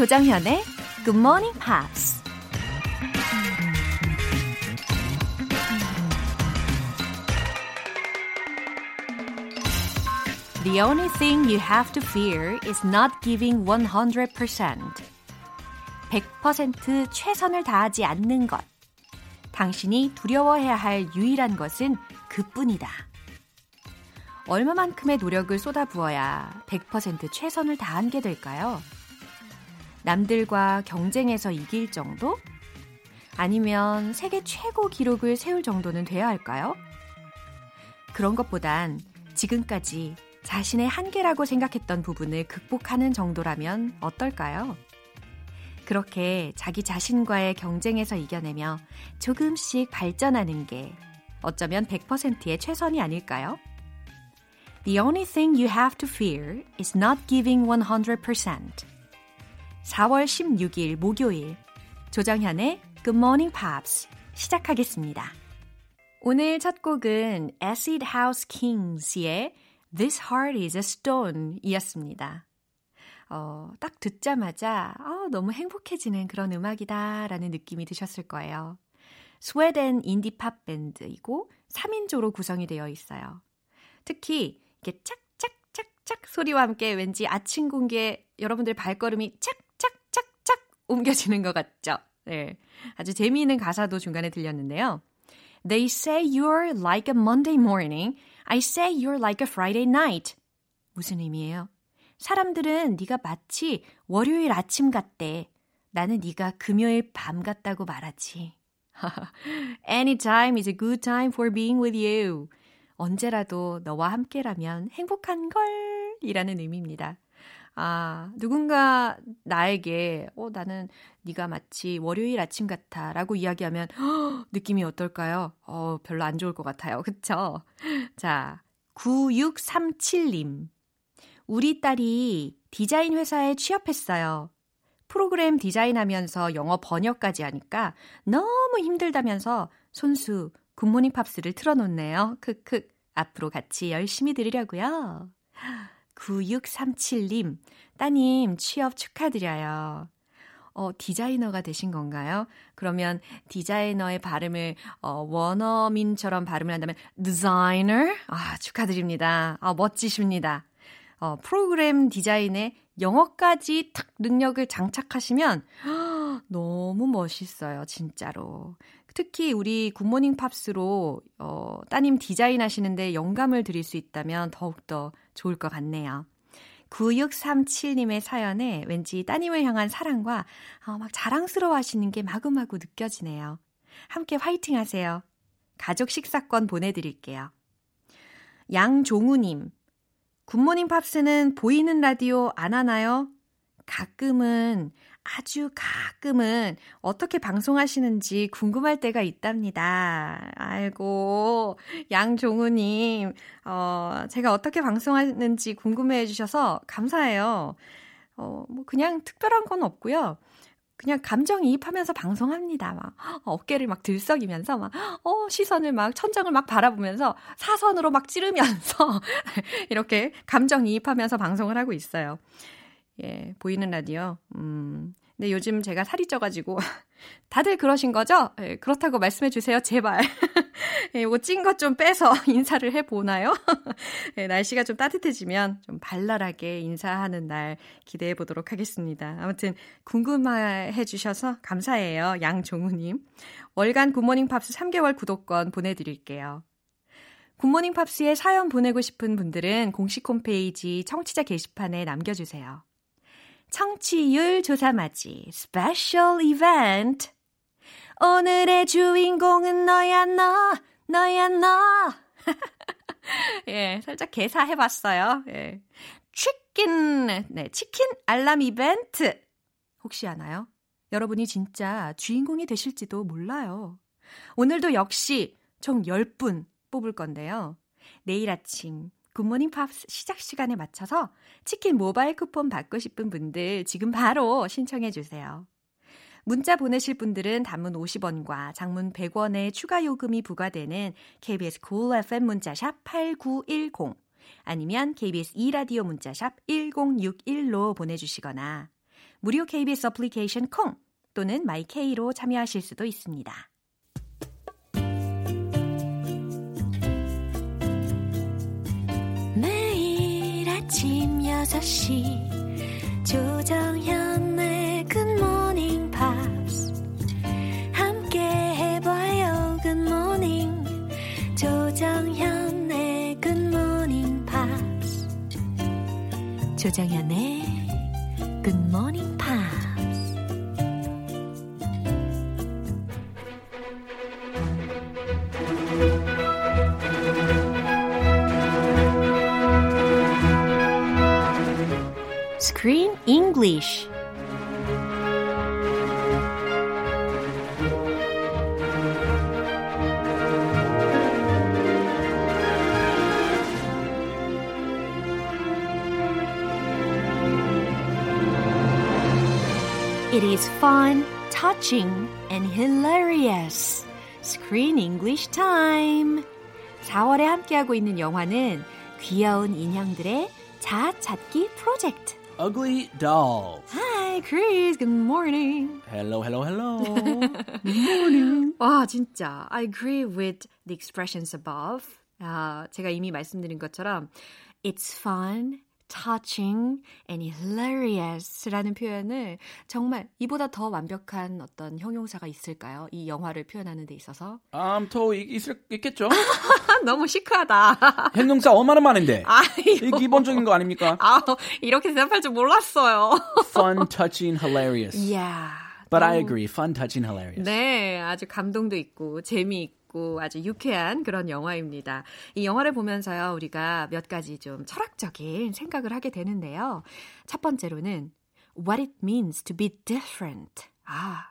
조정현의 Good Morning Pops. The only thing you have to fear is not giving 100%. 100% 최선을 다하지 않는 것. 당신이 두려워해야 할 유일한 것은 그뿐이다. 얼마만큼의 노력을 쏟아부어야 100% 최선을 다한 게 될까요? 남들과 경쟁해서 이길 정도? 아니면 세계 최고 기록을 세울 정도는 돼야 할까요? 그런 것보단 지금까지 자신의 한계라고 생각했던 부분을 극복하는 정도라면 어떨까요? 그렇게 자기 자신과의 경쟁에서 이겨내며 조금씩 발전하는 게 어쩌면 100%의 최선이 아닐까요? The only thing you have to fear is not giving 100%. 4월 16일 목요일 조정현의 Good Morning Pops 시작하겠습니다. 오늘 첫 곡은 Acid House Kings의 This Heart is a Stone 이었습니다. 어, 딱 듣자마자 어, 너무 행복해지는 그런 음악이다 라는 느낌이 드셨을 거예요. 스웨덴 인디팝 밴드이고 3인조로 구성이 되어 있어요. 특히 이렇게 짝짝짝짝 소리와 함께 왠지 아침 공기에 여러분들 발걸음이 짝짝짝짝 옮겨지는 것 같죠? 네. 아주 재미있는 가사도 중간에 들렸는데요. They say you're like a Monday morning. I say you're like a Friday night. 무슨 의미예요? 사람들은 네가 마치 월요일 아침 같대. 나는 네가 금요일 밤 같다고 말하지. Anytime is a good time for being with you. 언제라도 너와 함께라면 행복한 걸 이라는 의미입니다. 아, 누군가 나에게 어 나는 네가 마치 월요일 아침 같아라고 이야기하면 허, 느낌이 어떨까요? 어, 별로 안 좋을 것 같아요. 그쵸 자, 9637님. 우리 딸이 디자인 회사에 취업했어요. 프로그램 디자인하면서 영어 번역까지 하니까 너무 힘들다면서 손수 굿모닝 팝스를 틀어놓네요. 크크. 앞으로 같이 열심히 들으려고요. 9637님, 따님 취업 축하드려요. 어, 디자이너가 되신 건가요? 그러면 디자이너의 발음을 어, 원어민처럼 발음을 한다면 designer? 아, 축하드립니다. 아, 멋지십니다. 어, 프로그램 디자인에 영어까지 탁 능력을 장착하시면 너무 멋있어요, 진짜로. 특히 우리 굿모닝 팝스로 어, 따님 디자인 하시는데 영감을 드릴 수 있다면 더욱더 좋을 것 같네요. 9637님의 사연에 왠지 따님을 향한 사랑과 어, 막 자랑스러워 하시는 게 마구마구 느껴지네요. 함께 화이팅 하세요. 가족 식사권 보내드릴게요. 양종우님, 굿모닝 팝스는 보이는 라디오 안 하나요? 가끔은 아주 가끔은 어떻게 방송하시는지 궁금할 때가 있답니다. 아이고, 양종우님, 어, 제가 어떻게 방송하는지 궁금해 해주셔서 감사해요. 어, 뭐, 그냥 특별한 건 없고요. 그냥 감정이입하면서 방송합니다. 막 어깨를 막 들썩이면서 막 어, 시선을 막 천장을 막 바라보면서 사선으로 막 찌르면서 이렇게 감정이입하면서 방송을 하고 있어요. 예, 보이는 라디오. 음. 근데 요즘 제가 살이 쪄가지고 다들 그러신 거죠? 예, 그렇다고 말씀해 주세요, 제발. 예, 요거 찐 것 좀 빼서 인사를 해 보나요? 예, 날씨가 좀 따뜻해지면 좀 발랄하게 인사하는 날 기대해 보도록 하겠습니다. 아무튼 궁금해 주셔서 감사해요, 양종우님. 월간 굿모닝 팝스 3개월 구독권 보내드릴게요. 굿모닝 팝스에 사연 보내고 싶은 분들은 공식 홈페이지 청취자 게시판에 남겨주세요. 청취율 조사맞이 스페셜 이벤트 오늘의 주인공은 너야 너 너야 너 예, 살짝 개사해봤어요. 예. 치킨, 네, 치킨 알람 이벤트. 혹시 아나요? 여러분이 진짜 주인공이 되실지도 몰라요. 오늘도 역시 총 10분 뽑을 건데요. 내일 아침 굿모닝 팝스 시작 시간에 맞춰서 치킨 모바일 쿠폰 받고 싶은 분들 지금 바로 신청해 주세요. 문자 보내실 분들은 단문 50원과 장문 100원의 추가 요금이 부과되는 KBS Cool FM 문자샵 8910 아니면 KBS 2라디오 문자샵 1061로 보내 주시거나 무료 KBS 어플리케이션 콩 또는 my K로 참여하실 수도 있습니다. 아침 6시 조정현의 굿모닝 팝스 함께 해봐요 굿모닝 조정현의 굿모닝 팝스 조정현의 굿모닝 English It is fun, touching, and hilarious. Screen English Time. 4월에 함께하고 있는 영화는 귀여운 인형들의 자아 찾기 프로젝트. Ugly Dolls. Hi, Chris. Good morning. Hello, hello, hello. Good morning. 와, 진짜. I agree with the expressions above. 아, 제가 이미 말씀드린 것처럼 It's fun, touching, and hilarious라는 표현을 정말 이보다 더 완벽한 어떤 형용사가 있을까요? 이 영화를 표현하는 데 있어서. 또 있, 있을, 있겠죠? 너무 시크하다. 형용사 얼마나 많은데? 이. 기본적인 거 아닙니까? 아, 이렇게 대답할 줄 몰랐어요. Fun, touching, hilarious. 이야. But I agree. Fun, touching, hilarious. 네, 아주 감동도 있고 재미있고 아주 유쾌한 그런 영화입니다. 이 영화를 보면서요, 우리가 몇 가지 좀 철학적인 생각을 하게 되는데요. 첫 번째로는 what it means to be different. 아,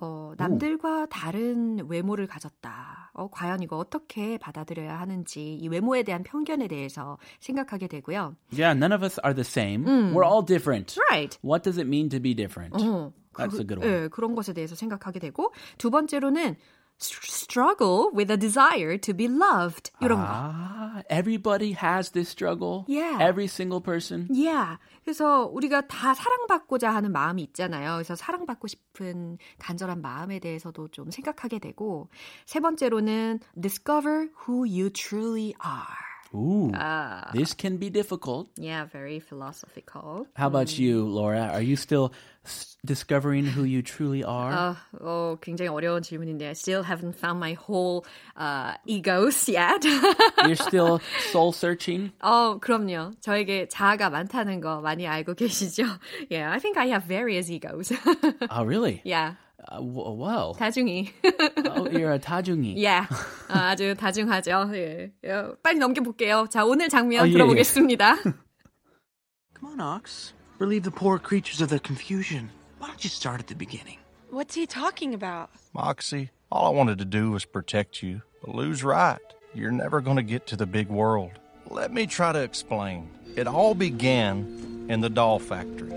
어, 남들과 다른 외모를 가졌다. 어, 과연 이거 어떻게 받아들여야 하는지 이 외모에 대한 편견에 대해서 생각하게 되고요. Yeah, none of us are the same. We're all different. Right. What does it mean to be different? 어, That's 그, a good one. 예, 그런 것에 대해서 생각하게 되고 두 번째로는 struggle with a desire to be loved 이런 거. Ah, everybody has this struggle. Yeah. Every single person. Yeah. 그래서 우리가 다 사랑받고자 하는 마음이 있잖아요. 그래서 사랑받고 싶은 간절한 마음에 대해서도 좀 생각하게 되고 세 번째로는 discover who you truly are. Ooh, 아, this can be difficult. yeah, very philosophical. How about you, Laura? Are you still s- discovering who you truly are? 어, 어, 굉장히 어려운 질문인데 I still haven't found my whole uh, egos yet. You're still soul searching? 어, 그럼요. 저에게 자아가 많다는 거 많이 알고 계시죠? Yeah, I think I have various egos. Oh, really? yeah, Uh, w- well, 다중이. oh, you're a tajungi. yeah, 아, 아주 다중하죠. 예. 예, 빨리 넘겨볼게요. 자, 오늘 장면 어, 예, 예. 들어보겠습니다. Come on, Ox. Relieve the poor creatures of their confusion. Why don't you start at the beginning? What's he talking about? Moxie, all I wanted to do was protect you. But Lou's right. You're never going to get to the big world. Let me try to explain. It all began in the doll factory.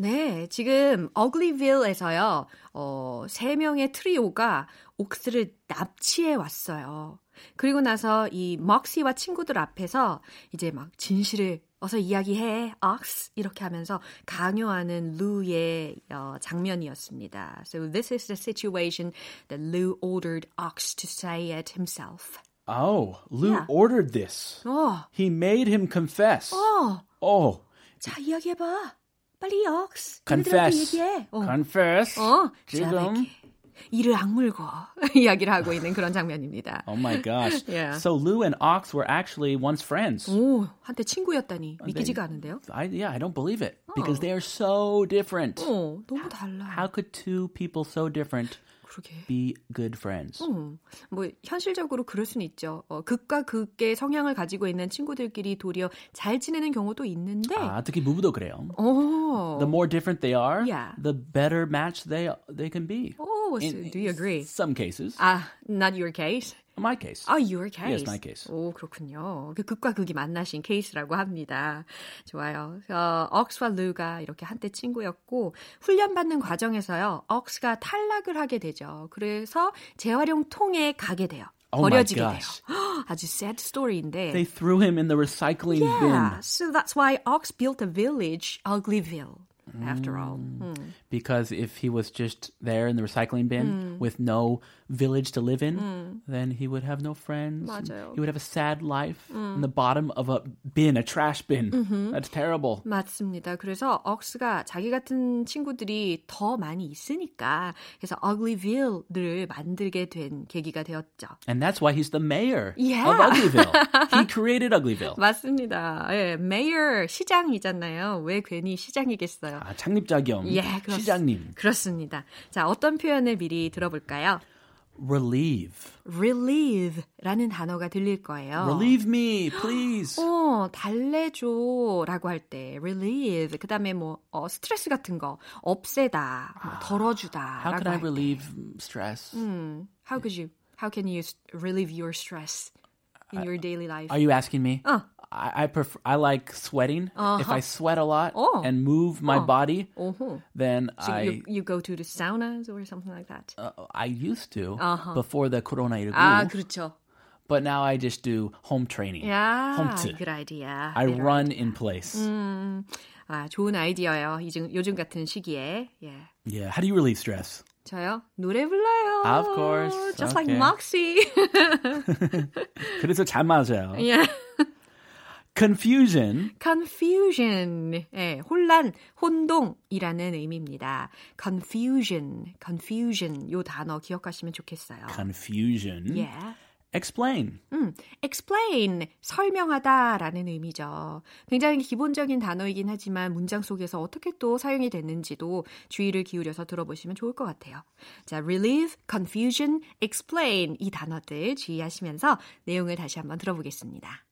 네, 지금 어글리빌에서요, 어, 세 명의 트리오가 옥스를 납치해 왔어요. 그리고 나서 이 먹시와 친구들 앞에서 이제 막 진실을 어서 이야기해, 옥스 이렇게 하면서 강요하는 루의 어, 장면이었습니다. So this is the situation that Lou ordered Ox to say it himself. Oh, Lou Yeah. ordered this. 어, He made him confess. 어, Oh, 자 이야기해봐. 빨리 옥스. confess. 얘기해. 어. Confess. 어, 지금. 자백해. 이를 악물고 이야기를 하고 있는 그런 장면입니다. Oh my gosh. Yeah. So Lou and Ox were actually once friends. 오, 한때 친구였다니 믿기지가 않은데요? I, yeah, I don't believe it because they are so different. 어, 너무 달라. How could two people so different 그러게. be good friends? 음, 뭐 현실적으로 그럴 수는 있죠. 어, 극과 극의 성향을 가지고 있는 친구들끼리 도리어 잘 지내는 경우도 있는데. 아, 특히 부부도 그래요. 어. The more different they are, Yeah. the better match they they can be. 오, In do you agree? Some cases. 아, not your case. My case. 아, your case. Yes, my case. 오, 그렇군요. 그 극과 극이 만나신 케이스라고 합니다. 좋아요. 어, 억스와 루가 이렇게 한때 친구였고 훈련받는 과정에서요. 억스가 탈락을 하게 되죠. 그래서 재활용 통에 가게 돼요. Oh 버려지게 돼요. 아주 sad story인데. They threw him in the recycling yeah, bin. so that's why Ox built a village, Uglyville. after all. 음. Because if he was just there in the recycling bin with no village to live in, then he would have no friends. 맞아요. He would have a sad life in the bottom of a bin, a trash bin. That's terrible. 맞습니다. 그래서 억스가 자기 같은 친구들이 더 많이 있으니까 그래서 Uglyville를 만들게 된 계기가 되었죠. And that's why he's the mayor Yeah. of Uglyville. he created Uglyville. 맞습니다. 예, mayor 시장이잖아요. 왜 괜히 시장이겠어요? 아, 창립자 겸 예, 그렇, 시장님. 그렇습니다. 자, 어떤 표현을 미리 들어볼까요? Relieve. relieve라는 단어가 들릴 거예요. Relieve me, please. 어, 달래줘라고 할 때 relieve 그다음에 뭐 어, 스트레스 같은 거 없애다, 뭐 덜어주다. How can I relieve stress? 음, how could you? How can you relieve your stress in your daily life? Are you asking me? 어. I, I prefer. I like sweating. If I sweat a lot Oh. and move my body, 어허. then So I you, you go to the saunas or something like that. uh, I used to Uh-huh. before the Corona 19, 아, 그렇죠. but now I just do home training. 야, 홈트. good idea. I Better run in place. 음, 아, 좋은 아이디어예요. 요즘, 요즘 같은 시기에. 예. Yeah. How do you relieve stress? 저요? 노래 불러요. Of course. Just like Okay. Moxie. 그래서 잘 맞아요. 예. Confusion. confusion. 예, 혼란, 혼동이라는 의미입니다. confusion, confusion. 요 단어 기억하시면 좋겠어요. Confusion. 예. Explain. 음, explain, 설명하다라는 의미죠. 굉장히 기본적인 단어이긴 하지만 문장 속에서 어떻게 또 사용이 됐는지도 주의를 기울여서 들어보시면 좋을 것 같아요. 자, relieve, confusion, explain 이 단어들 주의하시면서 내용을 다시 한번 들어보겠습니다.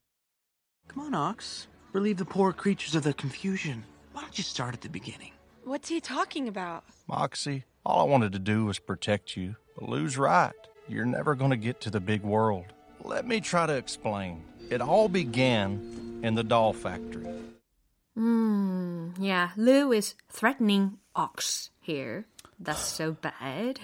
Come on, Ox. Relieve the poor creatures of their confusion. Why don't you start at the beginning? What's he talking about? Moxie, all I wanted to do was protect you. But Lou's right. You're never going to get to the big world. Let me try to explain. It all began in the doll factory. Hmm, yeah, Lou is threatening Ox here. That's so bad.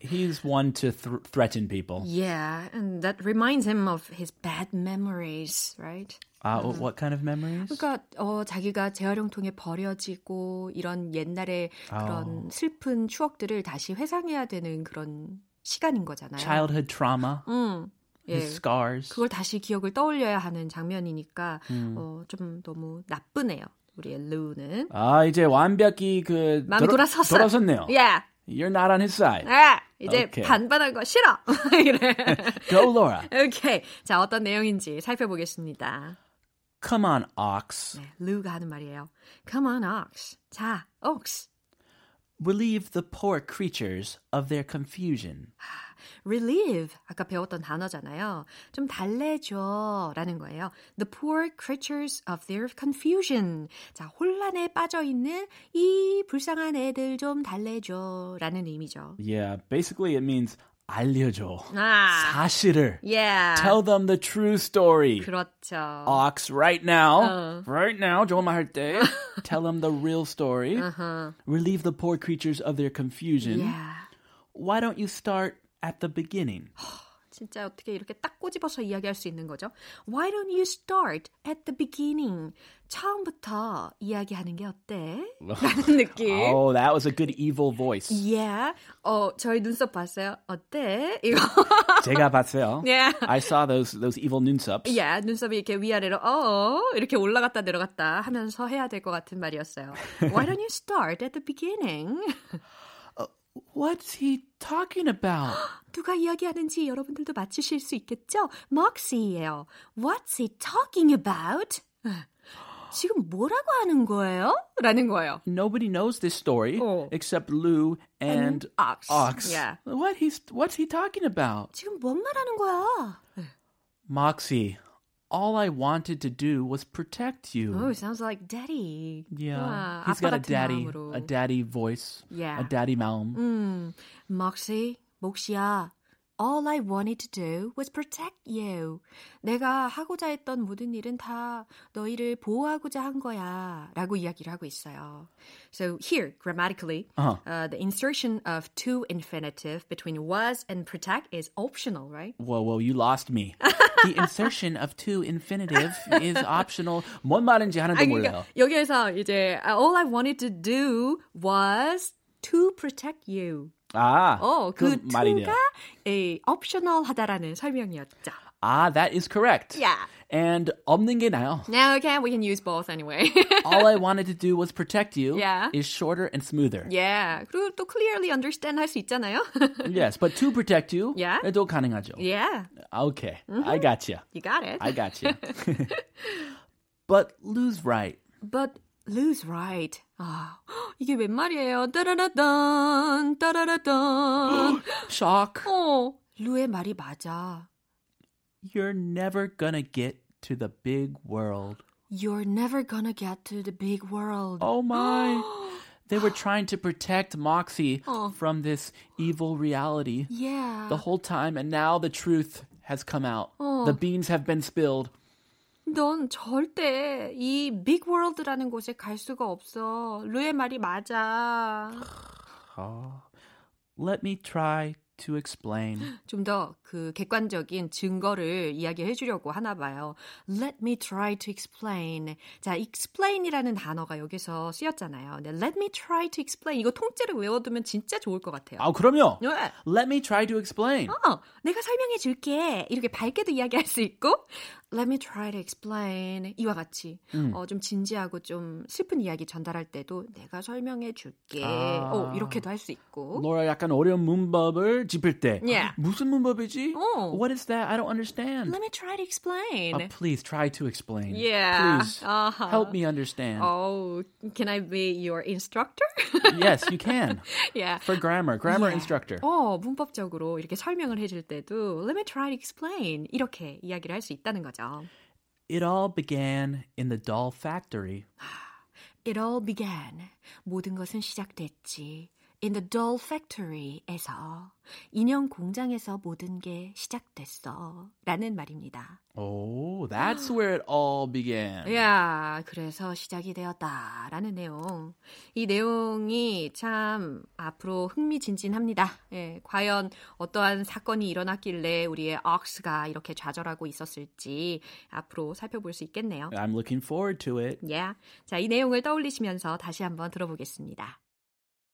He's one to th- threaten people. yeah, and that reminds him of his bad memories, right? Uh, what kind of memories? 그러니까 어, 자기가 재활용통에 버려지고 이런 옛날의 그런 슬픈 추억들을 다시 회상해야 되는 그런 시간인 거잖아요. Childhood trauma. 음, 예. Scars. 그걸 다시 기억을 떠올려야 하는 장면이니까 어, 좀 너무 나쁘네요. 우리의 루는. 아 이제 완벽히 그 마음이 돌아섰어요. 돌아섰네요. 야, You're not on his side. 아, 이제 오케이. 반반한 거 싫어. 이래. Go Laura. 오케이. 자, 어떤 내용인지 살펴보겠습니다. Come on, Ox. 네, 루가 하는 말이에요. Come on, ox. 자, ox. Relieve the poor creatures of their confusion. relieve 아까 배웠던 단어잖아요. 좀 달래줘 라는 거예요. The poor creatures of their confusion. 자, 혼란에 빠져 있는 이 불쌍한 애들 좀 달래줘 라는 의미죠. Yeah, basically it means 알려줘. 아, 사실을. yeah. Tell them the true story. 그렇죠. Ox, right now, right now, 정말 할 때, tell them the real story. Relieve the poor creatures of their confusion. yeah. Why don't you start at the beginning? 진짜 어떻게 이렇게 딱 꼬집어서 이야기할 수 있는 거죠? Why don't you start at the beginning? 처음부터 이야기하는 게 어때? 라는 느낌. Oh, that was a good evil voice. Yeah. 어, 저희 눈썹 봤어요? 어때? 이거. 제가 봤어요. Yeah. I saw those those evil 눈썹s. yeah, 눈썹이 이렇게 위아래로 어 이렇게 올라갔다 내려갔다 하면서 해야 될 것 같은 말이었어요. Why don't you start at the beginning? What's he talking about? 누가 이야기하는지 여러분들도 맞추실 수 있겠죠? Moxie예요. What's he talking about? 지금 뭐라고 하는 거예요? 라는 거예요. Nobody knows this story Oh. except Lou and, Ox. Ox. Yeah. What he's what's he talking about? 지금 뭔 말하는 거야? Moxie, all I wanted to do was protect you. Oh, sounds like daddy. yeah. 와, He's 아빠 got a 같은 daddy, 마음으로. a daddy voice, Yeah. a daddy 마음. 음, Moxie, 몫이야. All I wanted to do was protect you. 내가 하고자 했던 모든 일은 다 너희를 보호하고자 한 거야. 라고 이야기를 하고 있어요. So here, grammatically, Uh-huh. uh, the insertion of to infinitive between was and protect is optional, right? Whoa, whoa, you lost me. the insertion of to infinitive is optional. 뭔 말인지 하나도 아니, 몰라요. 그러니까 여기에서 이제 all I wanted to do was to protect you. 아, 어, 그 그 말이네요. to가 에, optional하다라는 설명이었죠. Ah, that is correct. Yeah. And 없는 게 나요. Now, okay, we can use both anyway. All I wanted to do was protect you Yeah. is shorter and smoother. yeah. 그리고 또 clearly understand 할 수 있잖아요. Yes, but to protect you, Yeah. 또 가능하죠. yeah. Okay, I got you. You got it. I got you. but lose right. But lose right. 아, 이게 웬 말이에요? 따라라단, 따라라단. Shock. 어, 루의 말이 맞아. You're never gonna get to the big world. You're never gonna get to the big world. Oh my. They were trying to protect Moxie Oh. from this evil reality Yeah. the whole time, and now the truth has come out. Oh. The beans have been spilled. 넌 절대 이 빅 월드라는 곳에 갈 수가 없어. 루의 말이 맞아. Let me try to explain. 좀 더 그 객관적인 증거를 이야기해 주려고 하나 봐요. Let me try to explain. 자, explain이라는 단어가 여기서 쓰였잖아요. 근데 let me try to explain 이거 통째로 외워두면 진짜 좋을 것 같아요. 아, 그럼요. 네. Let me try to explain. 어, 내가 설명해 줄게. 이렇게 밝게도 이야기할 수 있고, let me try to explain. 이와 같이, 어, 좀 진지하고 좀 슬픈 이야기 전달할 때도 내가 설명해 줄게. 아. 어, 이렇게도 할 수 있고. 로라 약간 어려운 문법을 짚을 때 Yeah. 무슨 문법이지? 어. What is that? I don't understand. Let me try to explain. Uh, please try to explain. Yeah. Please Uh-huh. help me understand. Oh, can I be your instructor? Yes, you can. yeah. For grammar, grammar Yeah. instructor. 어, 문법적으로 이렇게 설명을 해줄 때도 let me try to explain 이렇게 이야기를 할 수 있다는 거죠. It all began in the doll factory. It all began. 모든 것은 시작됐지. In the doll factory에서 인형 공장에서 모든 게 시작됐어. 라는 말입니다. Oh, that's where it all began. 야, 그래서 시작이 되었다. 라는 내용. 이 내용이 참 앞으로 흥미진진합니다. 예, 과연 어떠한 사건이 일어났길래 우리의 억스가 이렇게 좌절하고 있었을지 앞으로 살펴볼 수 있겠네요. I'm looking forward to it. 야, 자, 이 내용을 떠올리시면서 다시 한번 들어보겠습니다.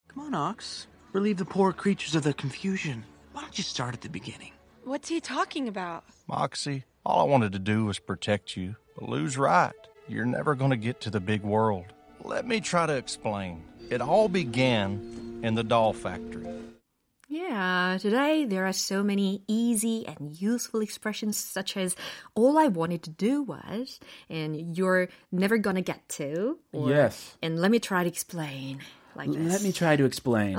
Come on, Ox. Relieve the poor creatures of their confusion. Why don't you start at the beginning? What's he talking about? Moxie, all I wanted to do was protect you. But Lou's right. You're never going to get to the big world. Let me try to explain. It all began in the doll factory. Yeah, today there are so many easy and useful expressions such as all I wanted to do was and you're never gonna get to or Yes. and let me try to explain like this. Let me try to explain.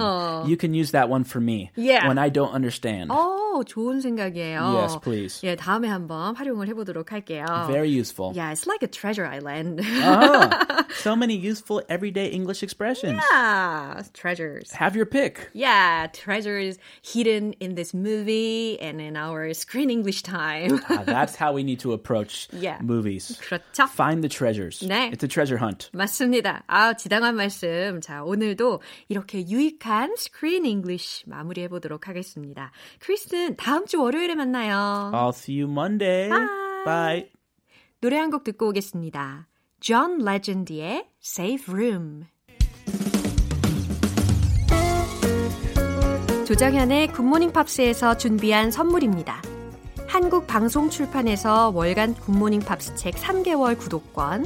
You can use that one for me. Yeah. When I don't understand. 어, 좋은 생각이에요. Yes, please. 예, 다음에 한번 활용을 해보도록 할게요. Very useful. Yeah, it's like a treasure island. Ah, so many useful everyday English expressions. yeah, treasures. Have your pick. Yeah, treasures hidden in this movie and in our screen English time. Ah, that's how we need to approach Yeah. movies. 그렇죠? Find the treasures. 네. It's a treasure hunt. 맞습니다. 아, 지당한 말씀. 자, 오늘 도 이렇게 유익한 스크린 잉글리쉬 마무리해 보도록 하겠습니다. 크리스는 다음 주 월요일에 만나요. I'll see you Monday. Bye. Bye. 노래 한 곡 듣고 오겠습니다. John Legend의 Safe Room. 조정현의 굿모닝 팝스에서 준비한 선물입니다. 한국 방송 출판에서 월간 굿모닝 팝스 책 3개월 구독권,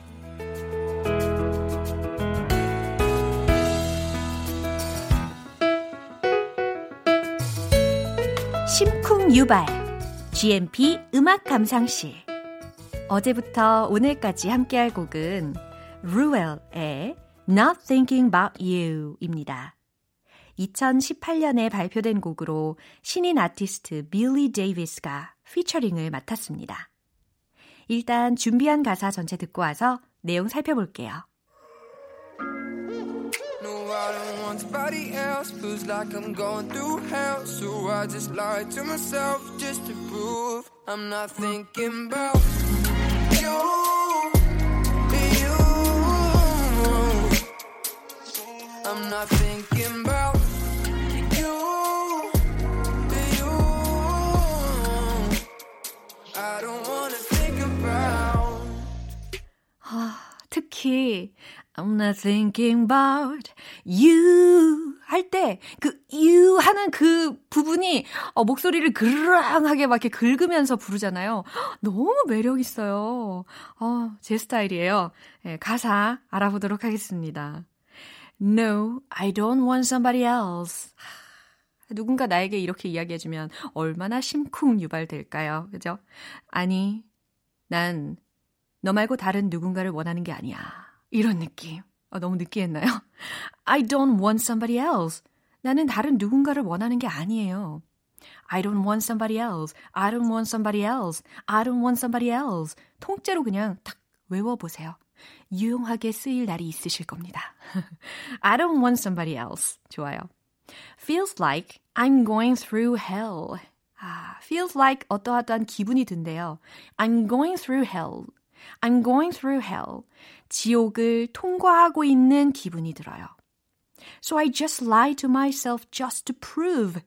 유발 GMP 음악 감상실 어제부터 오늘까지 함께할 곡은 루엘의 Not Thinking About You입니다. 2018년에 발표된 곡으로 신인 아티스트 빌리 데이비스가 피처링을 맡았습니다. 일단 준비한 가사 전체 듣고 와서 내용 살펴볼게요. Want somebody else. Feels like I'm going through hell. So I just lie to myself just to prove I'm not thinking about. You. I'm not thinking about you. You. I don't wanna think about. 특히 I'm not thinking about you 할 때 그 you 하는 그 부분이 어, 목소리를 그르랑하게 막 이렇게 긁으면서 부르잖아요. 너무 매력 있어요. 어, 제 스타일이에요. 네, 가사 알아보도록 하겠습니다. No, I don't want somebody else. 누군가 나에게 이렇게 이야기해주면 얼마나 심쿵 유발될까요? 그죠? 아니, 난 너 말고 다른 누군가를 원하는 게 아니야. 이런 느낌. 어, 너무 느끼했나요? I don't want somebody else. 나는 다른 누군가를 원하는 게 아니에요. I don't want somebody else. I don't want somebody else. I don't want somebody else. 통째로 그냥 탁 외워보세요. 유용하게 쓰일 날이 있으실 겁니다. I don't want somebody else. 좋아요. Feels like I'm going through hell. 아, feels like 어떠하떠한 기분이 든대요. I'm going through hell. I'm going through hell. 지옥을 통과하고 있는 기분이 들어요. So I just lie to myself just to prove.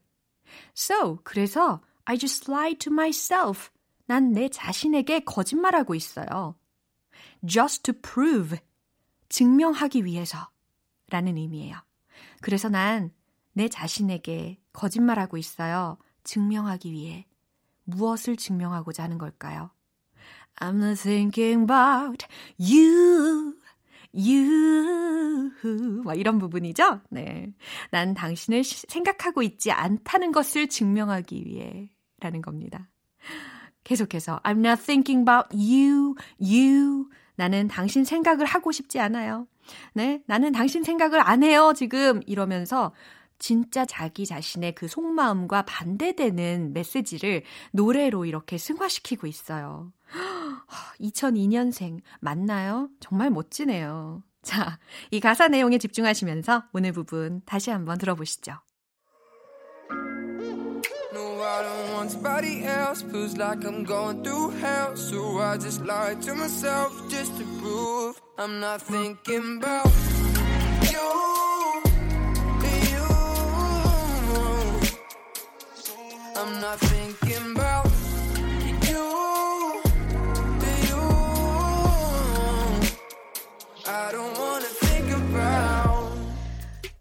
So, 그래서 I just lie to myself. 난 내 자신에게 거짓말하고 있어요. just to prove. 증명하기 위해서. 라는 의미예요. 그래서 난 내 자신에게 거짓말하고 있어요. 증명하기 위해. 무엇을 증명하고자 하는 걸까요? I'm not thinking about you. you. 막 이런 부분이죠? 네. 난 당신을 생각하고 있지 않다는 것을 증명하기 위해 라는 겁니다. 계속해서 I'm not thinking about you, you. 나는 당신 생각을 하고 싶지 않아요. 네. 나는 당신 생각을 안 해요, 지금. 이러면서 진짜 자기 자신의 그 속마음과 반대되는 메시지를 노래로 이렇게 승화시키고 있어요. 2002년생 맞나요? 정말 멋지네요. 자, 이 가사 내용에 집중하시면서 오늘 부분 다시 한번 들어보시죠. No, I don't want somebody else. Feels like I'm going through hell. So I just lie to myself just to prove I'm not thinking about you. I'm not thinking about you. You. I don't wanna think about.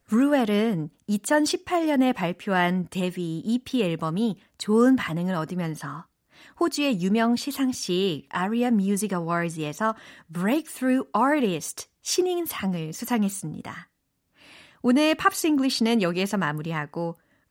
루엘은 2018년에 발표한 데뷔 EP 앨범이 좋은 반응을 얻으면서 호주의 유명 시상식 ARIA Music Awards에서 Breakthrough Artist 신인상을 수상했습니다. 오늘 Pops English는 여기에서 마무리하고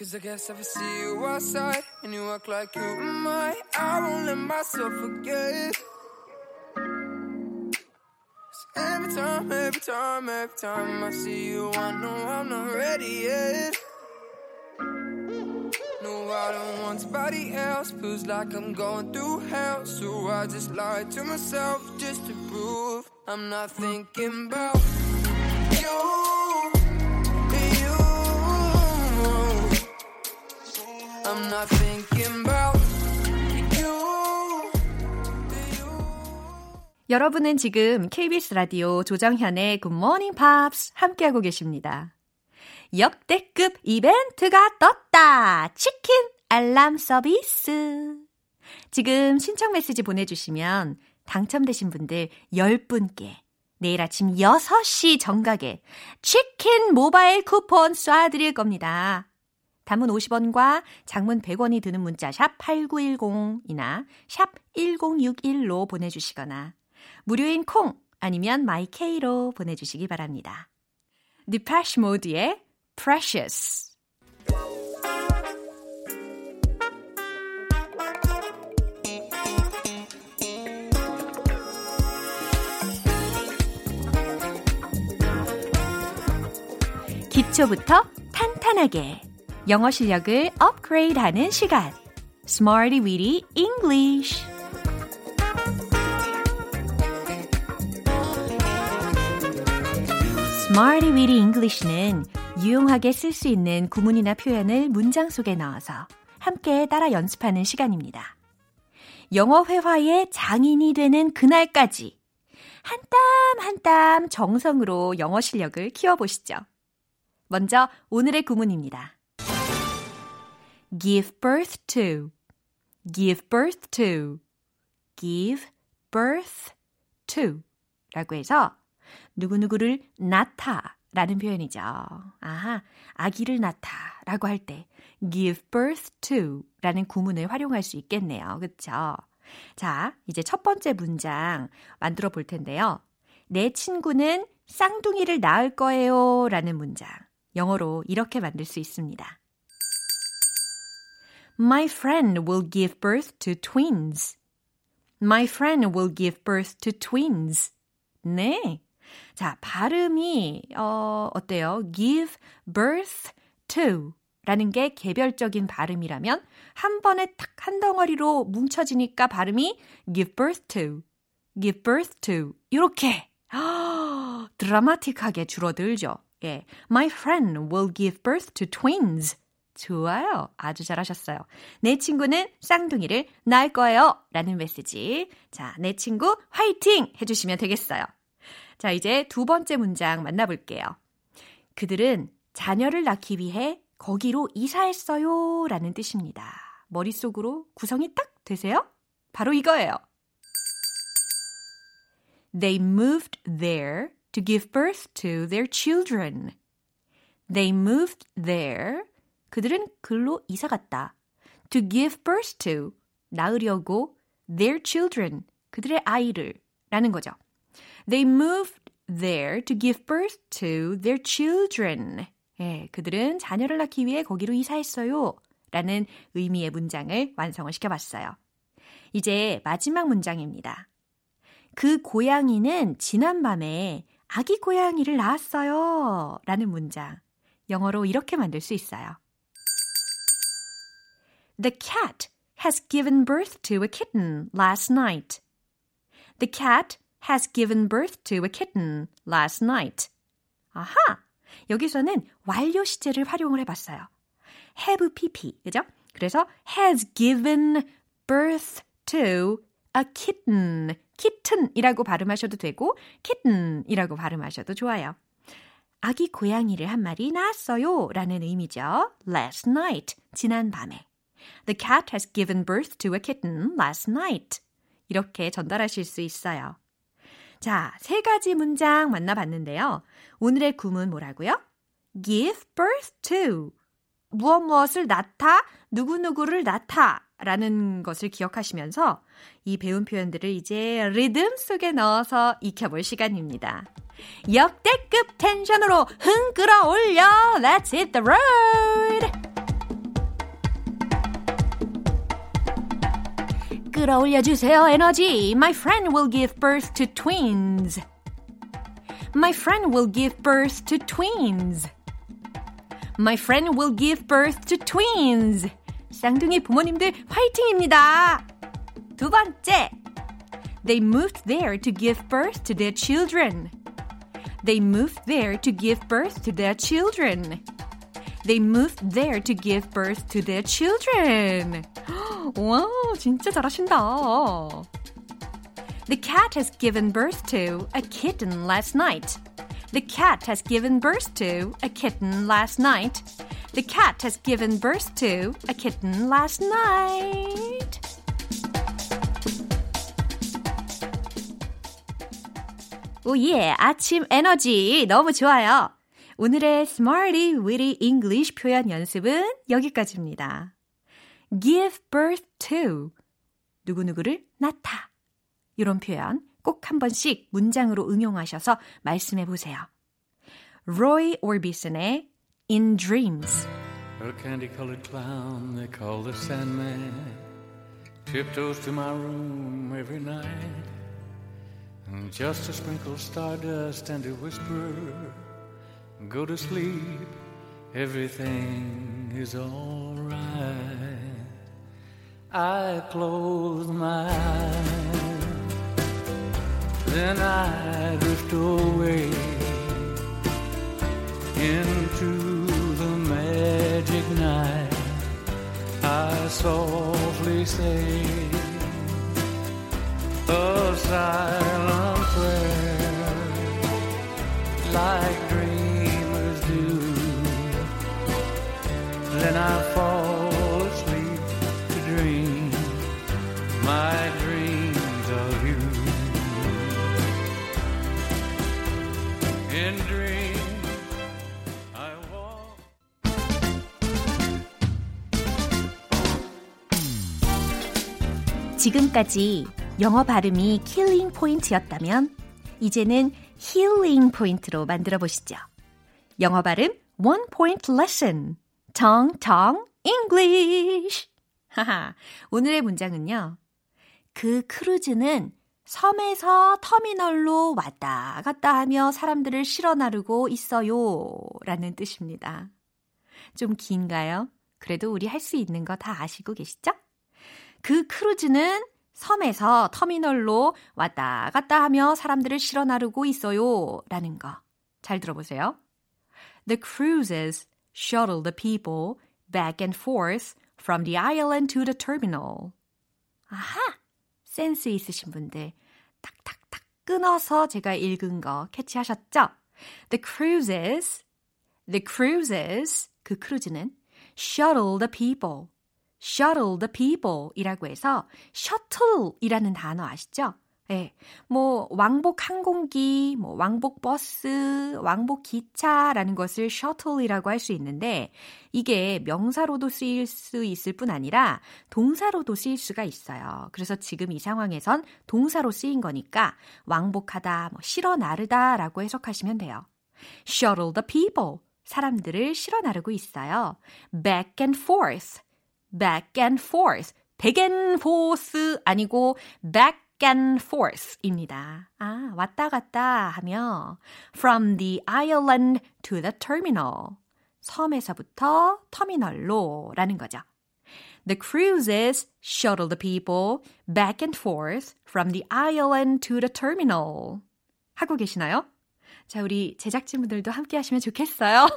Cause I guess if I see you outside and you act like you and mine, I won't let myself forget. every time, every time, every time I see you, I know I'm not ready yet. No, I don't want somebody else. Feels like I'm going through hell. So I just lie to myself just to prove I'm not thinking about. You. 여러분은 지금 KBS 라디오 조정현의 Good Morning Pops 함께하고 계십니다. 역대급 이벤트가 떴다! 치킨 알람 서비스! 지금 신청 메시지 보내주시면 당첨되신 분들 10분께 내일 아침 6시 정각에 치킨 모바일 쿠폰 쏴드릴 겁니다. 단문 50원과 장문 100원이 드는 문자 샵 8910이나 샵 1061로 보내주시거나 무료인 콩 아니면 my K로 보내주시기 바랍니다. Depeche Mode의 Precious 기초부터 탄탄하게 영어 실력을 업그레이드하는 시간 Smarty Weedy English Smarty Weedy English는 유용하게 쓸 수 있는 구문이나 표현을 문장 속에 넣어서 함께 따라 연습하는 시간입니다. 영어 회화의 장인이 되는 그날까지 한 땀 한 땀 정성으로 영어 실력을 키워보시죠. 먼저 오늘의 구문입니다. Give birth to, give birth to, give birth to 라고 해서 누구누구를 낳다 라는 표현이죠. 아하, 아기를 낳다 라고 할 때 give birth to 라는 구문을 활용할 수 있겠네요. 그쵸? 자, 이제 첫 번째 문장 만들어 볼 텐데요. 내 친구는 쌍둥이를 낳을 거예요 라는 문장. 영어로 이렇게 만들 수 있습니다. My friend will give birth to twins. My friend will give birth to twins. 네. 자, 발음이, 어, 어때요? give birth to 라는 게 개별적인 발음이라면 한 번에 탁 한 덩어리로 뭉쳐지니까 발음이 give birth to, give birth to 이렇게 드라마틱하게 줄어들죠. 예, my friend will give birth to twins. 좋아요. 아주 잘하셨어요. 내 친구는 쌍둥이를 낳을 거예요. 라는 메시지. 자, 내 친구 화이팅! 해주시면 되겠어요. 자, 이제 두 번째 문장 만나볼게요. 그들은 자녀를 낳기 위해 거기로 이사했어요. 라는 뜻입니다. 머릿속으로 구성이 딱 되세요? 바로 이거예요. They moved there to give birth to their children. They moved there. 그들은 글로 이사 갔다. To give birth to. 낳으려고 their children. 그들의 아이를. 라는 거죠. They moved there to give birth to their children. 예, 그들은 자녀를 낳기 위해 거기로 이사했어요. 라는 의미의 문장을 완성을 시켜봤어요. 이제 마지막 문장입니다. 그 고양이는 지난밤에 아기 고양이를 낳았어요. 라는 문장. 영어로 이렇게 만들 수 있어요. The cat has given birth to a kitten last night. The cat has given birth to a kitten last night. 아하! 여기서는 완료 시제를 활용을 해봤어요. have pp, 그죠? 그래서 has given birth to a kitten. kitten이라고 발음하셔도 되고 kitten이라고 발음하셔도 좋아요. 아기 고양이를 한 마리 낳았어요 라는 의미죠. last night, 지난 밤에. The cat has given birth to a kitten last night. 이렇게 전달하실 수 있어요. 자, 세 가지 문장 만나봤는데요. 오늘의 구문 뭐라고요? give birth to. 무엇 무엇을 낳다, 누구누구를 낳다 라는 것을 기억하시면서 이 배운 표현들을 이제 리듬 속에 넣어서 익혀볼 시간입니다. 역대급 텐션으로 흥 끌어올려! Let's hit the road! 끌어올려주세요, 에너지! My friend will give birth to twins. My friend will give birth to twins. My friend will give birth to twins. 쌍둥이 부모님들 화이팅입니다. 두 번째. They moved there to give birth to their children. They moved there to give birth to their children. They moved there to give birth to their children. 와, 진짜 잘하신다. The cat has given birth to a kitten last night. The cat has given birth to a kitten last night. The cat has given birth to a kitten last night. 오예, 아침 에너지 너무 좋아요. 오늘의 Smarty Witty English 표현 연습은 여기까지입니다. give birth to 누구누구를 낳다. 이런 표현 꼭 한 번씩 문장으로 응용하셔서 말씀해 보세요. Roy Orbison의 In Dreams A candy-colored clown they call the Sandman tiptoes to my room every night and just to sprinkle stardust and to whisper go to sleep, everything is alright. I close my eyes, then I drift away into the magic night. I softly say a silent prayer like Then I fall asleep to dream my dreams of you. In dreams, I walk. 지금까지 영어 발음이 killing point였다면 이제는 healing point로 만들어 보시죠. 영어 발음 one point lesson. 텅텅 English. 하하. 오늘의 문장은요. 그 크루즈는 섬에서 터미널로 왔다 갔다 하며 사람들을 실어 나르고 있어요. 라는 뜻입니다. 좀 긴가요? 그래도 우리 할 수 있는 거 다 아시고 계시죠? 그 크루즈는 섬에서 터미널로 왔다 갔다 하며 사람들을 실어 나르고 있어요. 라는 거. 잘 들어보세요. The cruises shuttle the people back and forth from the island to the terminal. 아하! 센스 있으신 분들 탁탁탁 끊어서 제가 읽은 거 캐치하셨죠? The cruises, the cruises, 그 크루즈는 shuttle the people, shuttle the people 이라고 해서 shuttle이라는 단어 아시죠? 예, 뭐 왕복 항공기, 뭐 왕복 버스, 왕복 기차라는 것을 shuttle이라고 할 수 있는데 이게 명사로도 쓰일 수 있을 뿐 아니라 동사로도 쓰일 수가 있어요. 그래서 지금 이 상황에선 동사로 쓰인 거니까 왕복하다, 뭐 실어 나르다라고 해석하시면 돼요. shuttle the people 사람들을 실어 나르고 있어요. back and forth, back and forth, back and forth 아니고 back and forth입니다. 아, 왔다 갔다 하며 from the island to the terminal. 섬에서부터 터미널로 라는 거죠. The cruises shuttle the people back and forth from the island to the terminal. 하고 계시나요? 자, 우리 제작진분들도 함께 하시면 좋겠어요.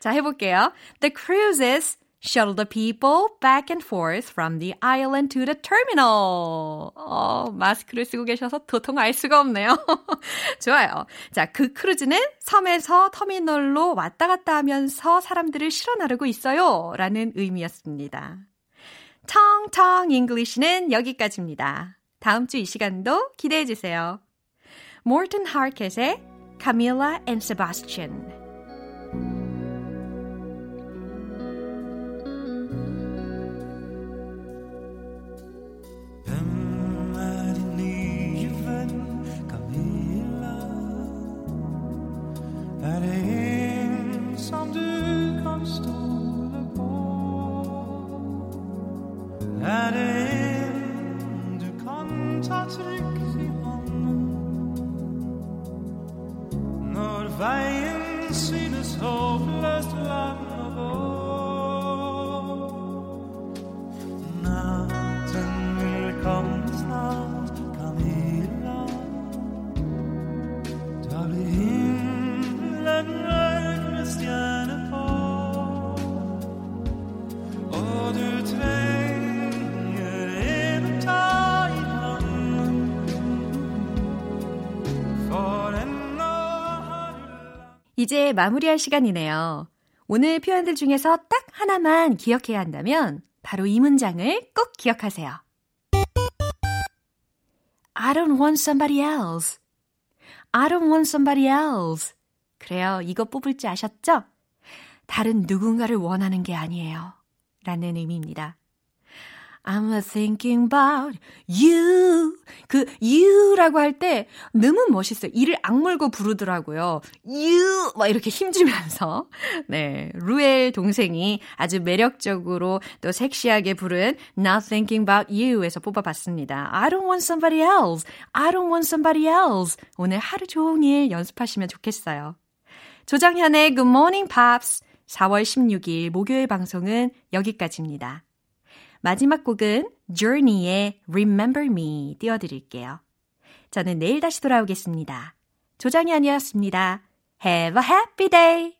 자, 해볼게요. The cruises shuttle the people back and forth from the island to the terminal. 어, 마스크를 쓰고 계셔서 도통 알 수가 없네요. 좋아요. 자, 그 크루즈는 섬에서 터미널로 왔다 갔다 하면서 사람들을 실어 나르고 있어요. 라는 의미였습니다. 텅텅 English는 여기까지입니다. 다음 주 이 시간도 기대해 주세요. 모튼 하켓의 Camilla and Sebastian. Er det en du kan ta trygt i hånden? Når veien synes håpløst 이제 마무리할 시간이네요. 오늘 표현들 중에서 딱 하나만 기억해야 한다면 바로 이 문장을 꼭 기억하세요. I don't want somebody else. I don't want somebody else. 그래요. 이거 뽑을 줄 아셨죠? 다른 누군가를 원하는 게 아니에요. 라는 의미입니다. I'm thinking about you. 그 you라고 할 때 너무 멋있어요. 이를 악물고 부르더라고요. you 막 이렇게 힘주면서 네 루엘 동생이 아주 매력적으로 또 섹시하게 부른 Not Thinking About You에서 뽑아봤습니다. I don't want somebody else. I don't want somebody else. 오늘 하루 종일 연습하시면 좋겠어요. 조정현의 Good Morning Pops 4월 16일 목요일 방송은 여기까지입니다. 마지막 곡은 Journey의 Remember Me 띄워드릴게요. 저는 내일 다시 돌아오겠습니다. 조정현이었습니다. Have a happy day!